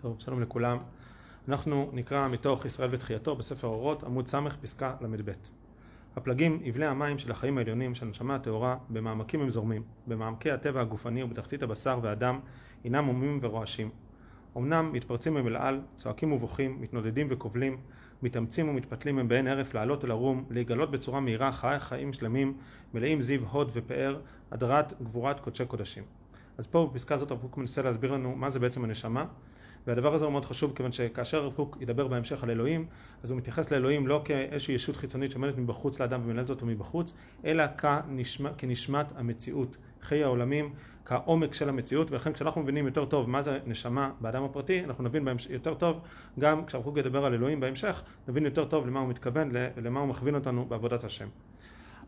טוב, שלום לכולם. אנחנו נקרא מתוך ישראל ותחייתו בספר אורות, עמוד ס', פסקה ל"ב. הפלגים, יבלי המים של החיים העליונים של הנשמה הטהורה, במעמקים הם זורמים, במעמקי הטבע הגופני ובתחתית הבשר והדם, הינם הומים ורועשים. אמנם מתפרצים הם אל על, צועקים ובוכים, מתנודדים וקובלים, מתאמצים ומתפתלים הם בעין ערף לעלות אל הרום, להיגלות בצורה מהירה חיי חיים שלמים, מלאים זיו הוד ופאר, הדרת גבורת קודשי קודשים. אז פה בפסקה הזאת הרב קוק מנסה להסביר לנו מה זה בעצם הנשמה והדבר הזה הוא מאוד חשוב כיוון שכאשר הרב קוק ידבר בהמשך על אלוהים אז הוא מתייחס לאלוהים לא כאיזושהי ישות חיצונית שעומדת מבחוץ לאדם ומנהלת אותו מבחוץ אלא כנשמע, כנשמת המציאות. חיי העולמים כעומק של המציאות ולכן כשאנחנו מבינים יותר טוב מה זה נשמה באדם הפרטי אנחנו נבין בהמש... יותר טוב גם כשהרב קוק ידבר על אלוהים בהמשך נבין יותר טוב למה הוא מתכוון למה הוא מכווין אותנו בעבודת השם.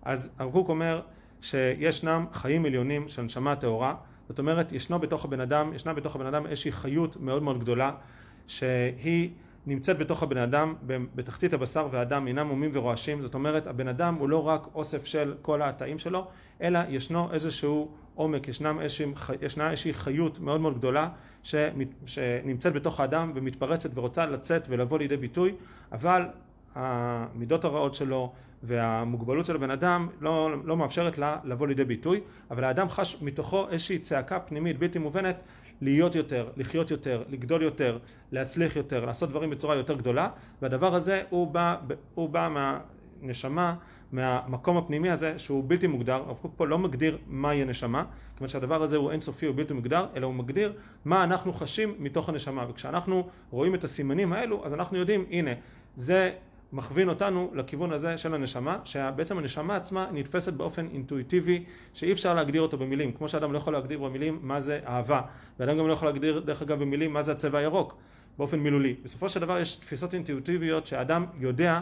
אז הרב קוק אומר שישנם חיים עליונים של נשמה טהורה זאת אומרת ישנו בתוך הבן אדם, ישנה בתוך הבן אדם איזושהי חיות מאוד מאוד גדולה שהיא נמצאת בתוך הבן אדם בתחתית הבשר והדם אינם מומים ורועשים. זאת אומרת הבן אדם הוא לא רק אוסף של כל התאים שלו אלא ישנו איזשהו עומק ישנם איזושהי, ישנה איזושהי חיות מאוד מאוד גדולה שנמצאת בתוך האדם ומתפרצת ורוצה לצאת ולבוא לידי ביטוי אבל המידות הרעות שלו והמוגבלות של הבן אדם לא, לא מאפשרת לה לבוא לידי ביטוי אבל האדם חש מתוכו איזושהי צעקה פנימית בלתי מובנת להיות יותר, לחיות יותר, לגדול יותר, להצליח יותר, לעשות דברים בצורה יותר גדולה והדבר הזה הוא בא, הוא בא מהנשמה מהמקום הפנימי הזה שהוא בלתי מוגדר, הרב קוק פה לא מגדיר מהי הנשמה, כיוון שהדבר הזה הוא אינסופי, הוא בלתי מוגדר, אלא הוא מגדיר מה אנחנו חשים מתוך הנשמה, וכשאנחנו רואים את הסימנים האלו, אז אנחנו יודעים, הנה, זה מכווין אותנו לכיוון הזה של הנשמה, שבעצם הנשמה עצמה נתפסת באופן אינטואיטיבי שאי אפשר להגדיר אותו במילים, כמו שאדם לא יכול להגדיר במילים מה זה אהבה, ואדם גם לא יכול להגדיר דרך אגב במילים מה זה הצבע הירוק, באופן מילולי. בסופו של דבר יש תפיסות אינטואיטיביות שאדם יודע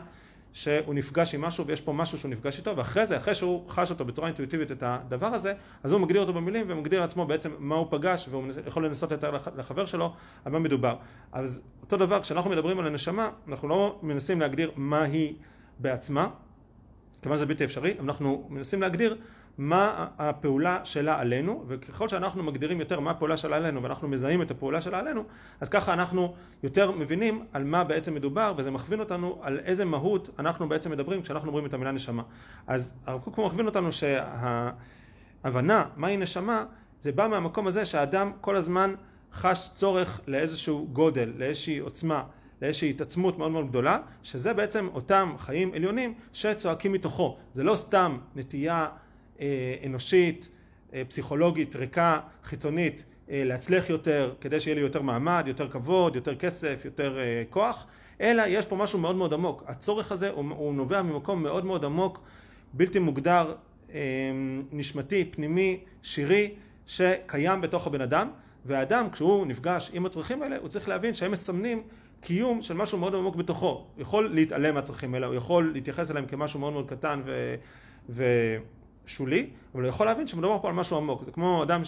שהוא נפגש עם משהו ויש פה משהו שהוא נפגש איתו ואחרי זה, אחרי שהוא חש אותו בצורה אינטואיטיבית את הדבר הזה אז הוא מגדיר אותו במילים ומגדיר לעצמו בעצם מה הוא פגש והוא יכול לנסות לתאר לחבר שלו על מה מדובר. אז אותו דבר כשאנחנו מדברים על הנשמה אנחנו לא מנסים להגדיר מה היא בעצמה כיוון שזה בלתי אפשרי אנחנו מנסים להגדיר מה הפעולה שלה עלינו וככל שאנחנו מגדירים יותר מה הפעולה שלה עלינו ואנחנו מזהים את הפעולה שלה עלינו אז ככה אנחנו יותר מבינים על מה בעצם מדובר וזה מכווין אותנו על איזה מהות אנחנו בעצם מדברים כשאנחנו אומרים את המילה נשמה. אז הרב קוק מכווין אותנו שההבנה מהי נשמה זה בא מהמקום הזה שהאדם כל הזמן חש צורך לאיזשהו גודל לאיזושהי עוצמה לאיזושהי התעצמות מאוד מאוד גדולה שזה בעצם אותם חיים עליונים שצועקים מתוכו. זה לא סתם נטייה אנושית, אה, פסיכולוגית, ריקה, חיצונית, אה, להצליח יותר, כדי שיהיה לי יותר מעמד, יותר כבוד, יותר כסף, יותר כוח, אלא יש פה משהו מאוד מאוד עמוק. הצורך הזה הוא, הוא נובע ממקום מאוד מאוד עמוק, בלתי מוגדר, נשמתי, פנימי, שירי, שקיים בתוך הבן אדם, והאדם כשהוא נפגש עם הצרכים האלה, הוא צריך להבין שהם מסמנים קיום של משהו מאוד עמוק בתוכו. הוא יכול להתעלם מהצרכים האלה, הוא יכול להתייחס אליהם כמשהו מאוד מאוד קטן ו... ו... שולי, אבל הוא יכול להבין שמדובר פה על משהו עמוק. זה כמו אדם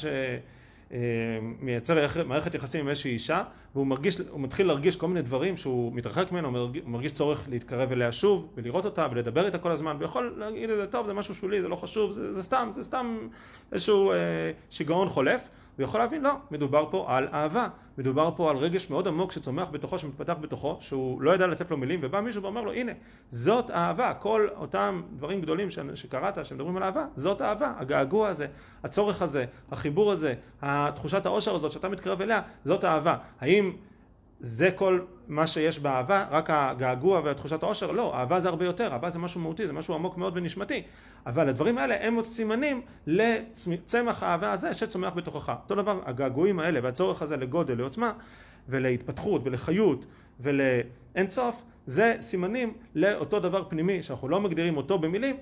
שמייצר אה, מערכת יחסים עם איזושהי אישה, והוא מרגיש, מתחיל להרגיש כל מיני דברים שהוא מתרחק ממנו, הוא מרגיש צורך להתקרב אליה שוב, ולראות אותה, ולדבר איתה כל הזמן, ויכול להגיד את זה, טוב, זה משהו שולי, זה לא חשוב, זה, זה סתם, זה סתם איזשהו אה, שיגעון חולף. הוא יכול להבין, לא, מדובר פה על אהבה, מדובר פה על רגש מאוד עמוק שצומח בתוכו, שמתפתח בתוכו, שהוא לא ידע לתת לו מילים, ובא מישהו ואומר לו, הנה, זאת אהבה, כל אותם דברים גדולים שקראת, שמדברים על אהבה, זאת אהבה, הגעגוע הזה, הצורך הזה, החיבור הזה, התחושת העושר הזאת שאתה מתקרב אליה, זאת אהבה. האם זה כל מה שיש באהבה, רק הגעגוע והתחושת העושר, לא, אהבה זה הרבה יותר, אהבה זה משהו מהותי, זה משהו עמוק מאוד ונשמתי, אבל הדברים האלה הם עוד סימנים לצמח האהבה הזה שצומח בתוכך. אותו דבר, הגעגועים האלה והצורך הזה לגודל, לעוצמה ולהתפתחות ולחיות ולאינסוף, זה סימנים לאותו דבר פנימי שאנחנו לא מגדירים אותו במילים,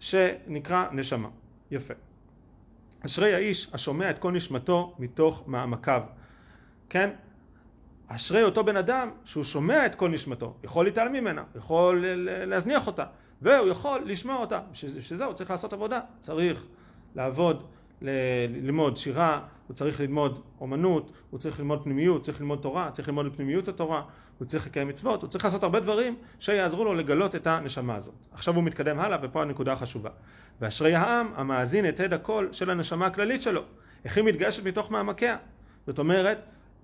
שנקרא נשמה. יפה. אשרי האיש השומע את כל נשמתו מתוך מעמקיו. כן? אשרי אותו בן אדם שהוא שומע את כל נשמתו, יכול להתעלם ממנה, יכול להזניח אותה, והוא יכול לשמוע אותה, הוא צריך לעשות עבודה, צריך לעבוד, ללמוד שירה, הוא צריך ללמוד אומנות, הוא צריך ללמוד פנימיות, הוא צריך ללמוד תורה, צריך ללמוד פנימיות התורה, הוא צריך לקיים מצוות, הוא צריך לעשות הרבה דברים שיעזרו לו לגלות את הנשמה הזאת. עכשיו הוא מתקדם הלאה ופה הנקודה החשובה. ואשרי העם המאזין את הד הקול של הנשמה הכללית שלו, איך היא מתגשת מתוך מעמקיה. זאת אומרת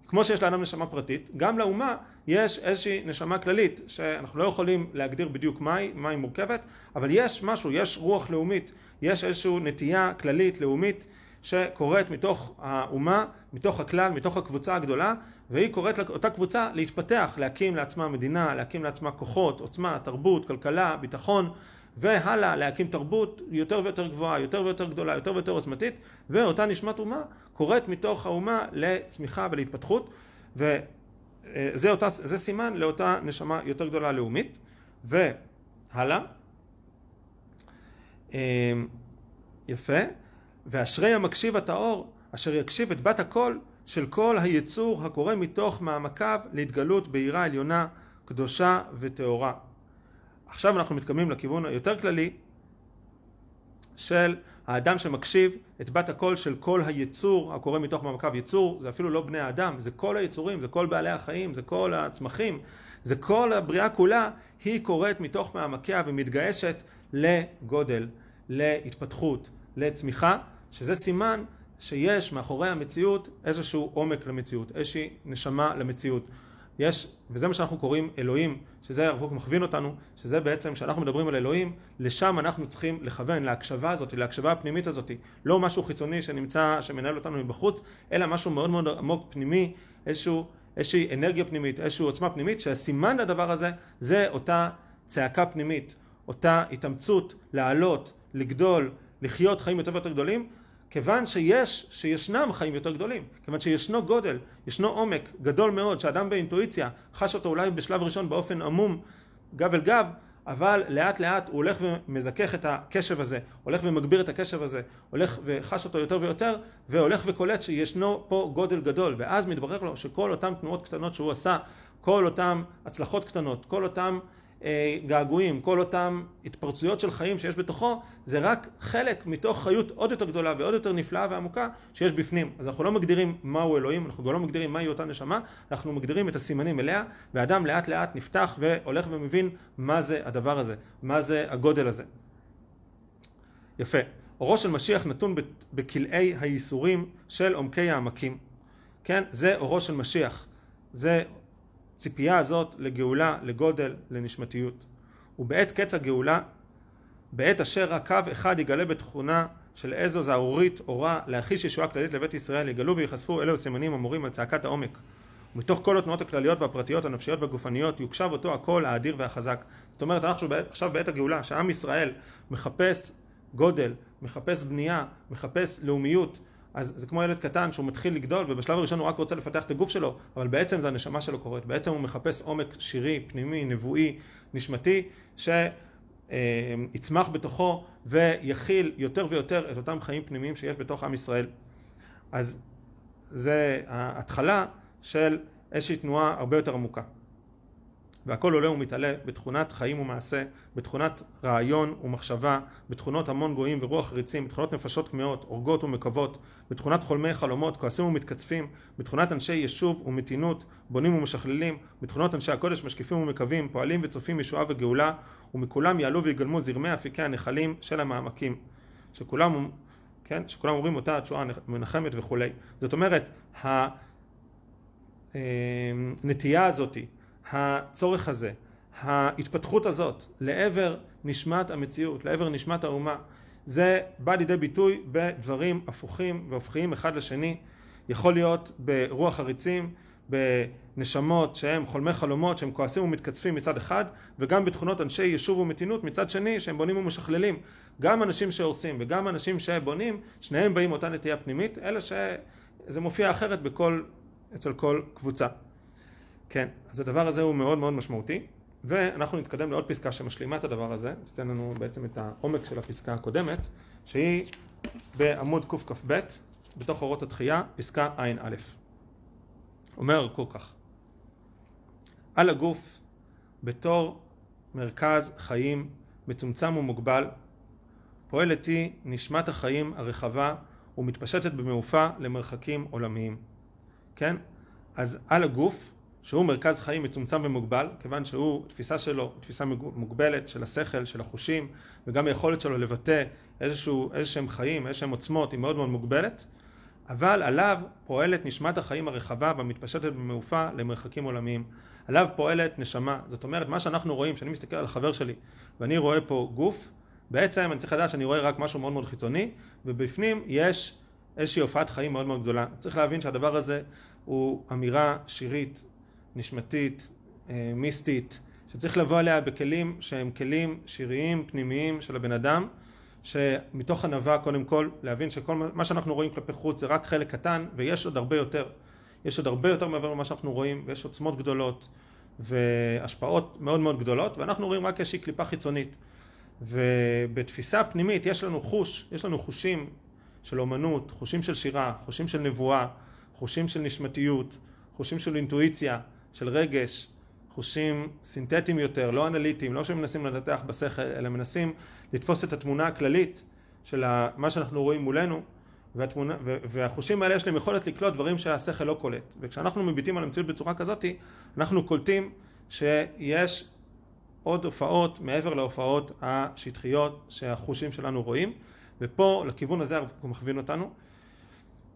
כמו שיש לאדם נשמה פרטית, גם לאומה יש איזושהי נשמה כללית שאנחנו לא יכולים להגדיר בדיוק מהי, מה היא מורכבת, אבל יש משהו, יש רוח לאומית, יש איזושהי נטייה כללית לאומית שקורית מתוך האומה, מתוך הכלל, מתוך הקבוצה הגדולה, והיא קוראת לאותה קבוצה להתפתח, להקים לעצמה מדינה, להקים לעצמה כוחות, עוצמה, תרבות, כלכלה, ביטחון, והלאה להקים תרבות יותר ויותר גבוהה, יותר ויותר גדולה, יותר ויותר עוצמתית, ואותה נשמת אומה קורית מתוך האומה לצמיחה ולהתפתחות, וזה אותה, זה סימן לאותה נשמה יותר גדולה לאומית, והלאה, אמ, יפה, ואשרי המקשיב הטהור, אשר יקשיב את בת הקול של כל היצור הקורא מתוך מעמקיו להתגלות בעירה עליונה, קדושה וטהורה. עכשיו אנחנו מתקדמים לכיוון היותר כללי של האדם שמקשיב את בת הקול של כל היצור הקורא מתוך מעמקיו יצור זה אפילו לא בני האדם זה כל היצורים זה כל בעלי החיים זה כל הצמחים זה כל הבריאה כולה היא קוראת מתוך מעמקיה ומתגייסת לגודל להתפתחות לצמיחה שזה סימן שיש מאחורי המציאות איזשהו עומק למציאות איזושהי נשמה למציאות יש, וזה מה שאנחנו קוראים אלוהים, שזה הרב קוק מכווין אותנו, שזה בעצם, כשאנחנו מדברים על אלוהים, לשם אנחנו צריכים לכוון, להקשבה הזאת, להקשבה הפנימית הזאת, לא משהו חיצוני שנמצא, שמנהל אותנו מבחוץ, אלא משהו מאוד מאוד עמוק פנימי, איזשהו, איזושהי אנרגיה פנימית, איזושהי עוצמה פנימית, שהסימן לדבר הזה זה אותה צעקה פנימית, אותה התאמצות לעלות, לגדול, לחיות חיים יותר ויותר גדולים, כיוון שיש, שישנם חיים יותר גדולים, כיוון שישנו גודל, ישנו עומק גדול מאוד, שאדם באינטואיציה חש אותו אולי בשלב ראשון באופן עמום, גב אל גב, אבל לאט לאט הוא הולך ומזכך את הקשב הזה, הולך ומגביר את הקשב הזה, הולך וחש אותו יותר ויותר, והולך וקולט שישנו פה גודל גדול, ואז מתברר לו שכל אותן תנועות קטנות שהוא עשה, כל אותן הצלחות קטנות, כל אותן אה, געגועים, כל אותם התפרצויות של חיים שיש בתוכו, זה רק חלק מתוך חיות עוד יותר גדולה ועוד יותר נפלאה ועמוקה שיש בפנים. אז אנחנו לא מגדירים מהו אלוהים, אנחנו גם לא מגדירים מהי אותה נשמה, אנחנו מגדירים את הסימנים אליה, ואדם לאט לאט נפתח והולך ומבין מה זה הדבר הזה, מה זה הגודל הזה. יפה. אורו של משיח נתון בכלאי הייסורים של עומקי העמקים. כן? זה אורו של משיח. זה הציפייה הזאת לגאולה, לגודל, לנשמתיות. ובעת קץ הגאולה, בעת אשר רק קו אחד יגלה בתכונה של איזו זערורית אורה להחיש ישועה כללית לבית ישראל, יגלו וייחשפו אלו הסימנים המורים על צעקת העומק. ומתוך כל התנועות הכלליות והפרטיות, הנפשיות והגופניות, יוקשב אותו הקול האדיר והחזק. זאת אומרת, אנחנו עכשיו בעת הגאולה, שעם ישראל מחפש גודל, מחפש בנייה, מחפש לאומיות, אז זה כמו ילד קטן שהוא מתחיל לגדול ובשלב הראשון הוא רק רוצה לפתח את הגוף שלו אבל בעצם זה הנשמה שלו קורית. בעצם הוא מחפש עומק שירי, פנימי, נבואי, נשמתי שיצמח בתוכו ויכיל יותר ויותר את אותם חיים פנימיים שיש בתוך עם ישראל. אז זה ההתחלה של איזושהי תנועה הרבה יותר עמוקה והכל עולה ומתעלה בתכונת חיים ומעשה, בתכונת רעיון ומחשבה, בתכונות המון גויים ורוח ריצים, בתכונות נפשות כמהות, הורגות ומקוות, בתכונת חולמי חלומות, כועסים ומתקצפים, בתכונת אנשי יישוב ומתינות, בונים ומשכללים, בתכונות אנשי הקודש משקיפים ומקווים, פועלים וצופים ישועה וגאולה, ומכולם יעלו ויגלמו זרמי אפיקי הנחלים של המעמקים, שכולם, כן, שכולם אומרים אותה התשועה מנחמת וכולי. זאת אומרת, הנטייה אה, הזאתי הצורך הזה, ההתפתחות הזאת לעבר נשמת המציאות, לעבר נשמת האומה, זה בא לידי ביטוי בדברים הפוכים והופכיים אחד לשני, יכול להיות ברוח הריצים, בנשמות שהם חולמי חלומות שהם כועסים ומתקצפים מצד אחד וגם בתכונות אנשי יישוב ומתינות מצד שני שהם בונים ומשכללים. גם אנשים שהורסים וגם אנשים שבונים שניהם באים מאותה נטייה פנימית אלא שזה מופיע אחרת בכל, אצל כל קבוצה כן, אז הדבר הזה הוא מאוד מאוד משמעותי ואנחנו נתקדם לעוד פסקה שמשלימה את הדבר הזה, תיתן לנו בעצם את העומק של הפסקה הקודמת שהיא בעמוד קכ"ב בתוך אורות התחייה, פסקה ע"א. אומר כל כך על הגוף בתור מרכז חיים מצומצם ומוגבל פועלת היא נשמת החיים הרחבה ומתפשטת במעופה למרחקים עולמיים כן? אז על הגוף שהוא מרכז חיים מצומצם ומוגבל, כיוון שהוא, תפיסה שלו, תפיסה מוגבלת של השכל, של החושים, וגם היכולת שלו לבטא איזשהו, איזשהם חיים, איזשהם עוצמות, היא מאוד מאוד מוגבלת, אבל עליו פועלת נשמת החיים הרחבה והמתפשטת במעופה למרחקים עולמיים. עליו פועלת נשמה. זאת אומרת, מה שאנחנו רואים, כשאני מסתכל על החבר שלי ואני רואה פה גוף, בעצם אני צריך לדעת שאני רואה רק משהו מאוד מאוד חיצוני, ובפנים יש איזושהי הופעת חיים מאוד מאוד גדולה. צריך להבין שהדבר הזה הוא אמירה שירית, נשמתית, אה, מיסטית, שצריך לבוא עליה בכלים שהם כלים שיריים, פנימיים של הבן אדם, שמתוך ענווה קודם כל להבין שכל מה שאנחנו רואים כלפי חוץ זה רק חלק קטן ויש עוד הרבה יותר. יש עוד הרבה יותר מעבר למה שאנחנו רואים ויש עוצמות גדולות והשפעות מאוד מאוד גדולות ואנחנו רואים רק איזושהי קליפה חיצונית ובתפיסה פנימית יש לנו חוש, יש לנו חושים של אומנות, חושים של שירה, חושים של נבואה, חושים של נשמתיות, חושים של אינטואיציה, של רגש, חושים סינתטיים יותר, לא אנליטיים, לא שמנסים לנתח בשכל, אלא מנסים לתפוס את התמונה הכללית של מה שאנחנו רואים מולנו, והתמונה, והחושים האלה יש להם יכולת לקלוט דברים שהשכל לא קולט. וכשאנחנו מביטים על המציאות בצורה כזאת, אנחנו קולטים שיש עוד הופעות מעבר להופעות השטחיות שהחושים שלנו רואים, ופה לכיוון הזה הוא מכווין אותנו,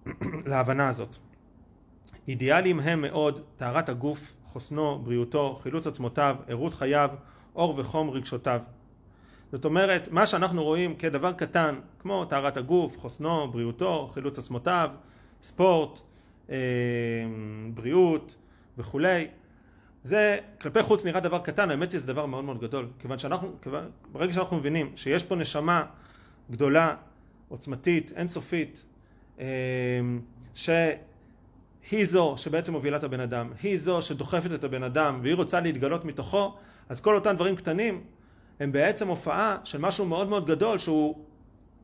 להבנה הזאת. אידיאליים הם מאוד טהרת הגוף, חוסנו, בריאותו, חילוץ עצמותיו, ערות חייו, אור וחום רגשותיו. זאת אומרת, מה שאנחנו רואים כדבר קטן, כמו טהרת הגוף, חוסנו, בריאותו, חילוץ עצמותיו, ספורט, אה, בריאות וכולי, זה כלפי חוץ נראה דבר קטן, האמת שזה דבר מאוד מאוד גדול, כיוון שאנחנו, כיוון, ברגע שאנחנו מבינים שיש פה נשמה גדולה, עוצמתית, אינסופית, אה, שהיא זו שבעצם מובילה את הבן אדם, היא זו שדוחפת את הבן אדם והיא רוצה להתגלות מתוכו, אז כל אותם דברים קטנים הם בעצם הופעה של משהו מאוד מאוד גדול שהוא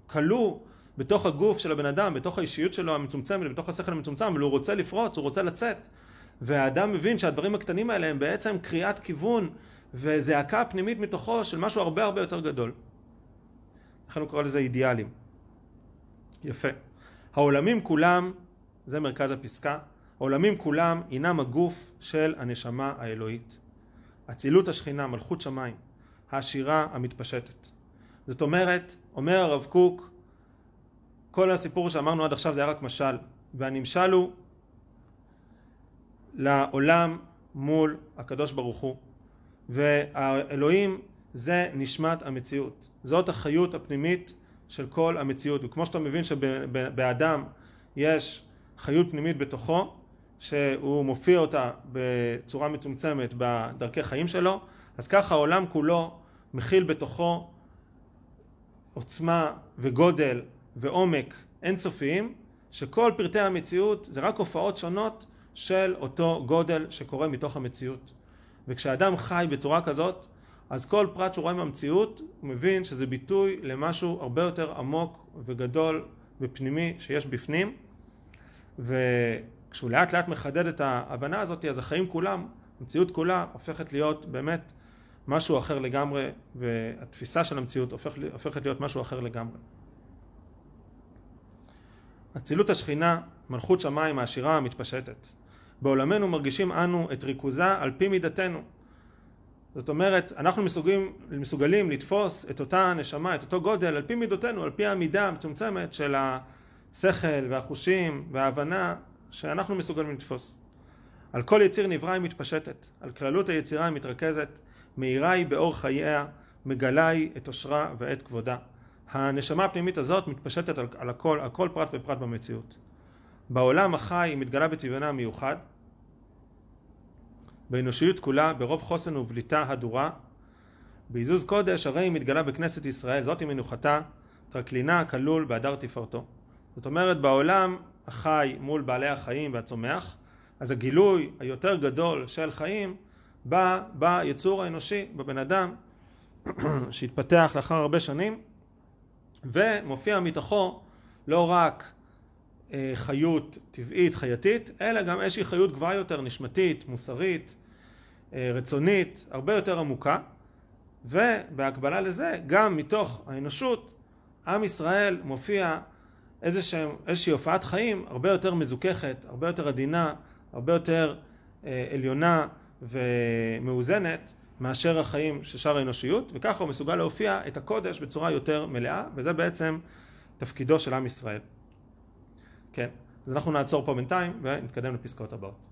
כלוא בתוך הגוף של הבן אדם, בתוך האישיות שלו המצומצמת, בתוך השכל המצומצם, אבל הוא רוצה לפרוץ, הוא רוצה לצאת. והאדם מבין שהדברים הקטנים האלה הם בעצם קריאת כיוון וזעקה פנימית מתוכו של משהו הרבה הרבה יותר גדול. לכן הוא קורא לזה אידיאלים. יפה. העולמים כולם, זה מרכז הפסקה, העולמים כולם הינם הגוף של הנשמה האלוהית. אצילות השכינה, מלכות שמיים. העשירה המתפשטת. זאת אומרת, אומר הרב קוק, כל הסיפור שאמרנו עד עכשיו זה היה רק משל, והנמשל הוא לעולם מול הקדוש ברוך הוא, והאלוהים זה נשמת המציאות, זאת החיות הפנימית של כל המציאות, וכמו שאתה מבין שבאדם יש חיות פנימית בתוכו, שהוא מופיע אותה בצורה מצומצמת בדרכי חיים שלו, אז ככה העולם כולו מכיל בתוכו עוצמה וגודל ועומק אינסופיים, שכל פרטי המציאות זה רק הופעות שונות של אותו גודל שקורה מתוך המציאות. וכשאדם חי בצורה כזאת, אז כל פרט שהוא רואה מהמציאות, הוא מבין שזה ביטוי למשהו הרבה יותר עמוק וגדול ופנימי שיש בפנים, וכשהוא לאט לאט מחדד את ההבנה הזאת, אז החיים כולם, המציאות כולה, הופכת להיות באמת משהו אחר לגמרי, והתפיסה של המציאות הופך, הופכת להיות משהו אחר לגמרי. אצילות השכינה, מלכות שמיים העשירה המתפשטת. בעולמנו מרגישים אנו את ריכוזה על פי מידתנו. זאת אומרת, אנחנו מסוגלים, מסוגלים לתפוס את אותה נשמה, את אותו גודל, על פי מידותינו, על פי המידה המצומצמת של השכל והחושים וההבנה שאנחנו מסוגלים לתפוס. על כל יציר נברא היא מתפשטת, על כללות היצירה היא מתרכזת, מאירה היא באור חייה, מגלה היא את עושרה ואת כבודה. הנשמה הפנימית הזאת מתפשטת על, על הכל, על כל פרט ופרט במציאות. בעולם החי היא מתגלה בצביונה המיוחד, באנושיות כולה, ברוב חוסן ובליטה הדורה. בעיזוז קודש הרי היא מתגלה בכנסת ישראל, זאת היא מנוחתה, טרקלינה כלול בהדר תפארתו. זאת אומרת בעולם החי מול בעלי החיים והצומח, אז הגילוי היותר גדול של חיים בא ביצור האנושי, בבן אדם, שהתפתח לאחר הרבה שנים, ומופיע מתוכו לא רק אה, חיות טבעית, חייתית, אלא גם איזושהי חיות גבוהה יותר, נשמתית, מוסרית, אה, רצונית, הרבה יותר עמוקה, ובהקבלה לזה, גם מתוך האנושות, עם ישראל מופיע איזושהי, איזושהי הופעת חיים הרבה יותר מזוככת, הרבה יותר עדינה, הרבה יותר אה, עליונה, ומאוזנת מאשר החיים של שאר האנושיות, וככה הוא מסוגל להופיע את הקודש בצורה יותר מלאה, וזה בעצם תפקידו של עם ישראל. כן. אז אנחנו נעצור פה בינתיים ונתקדם לפסקאות הבאות.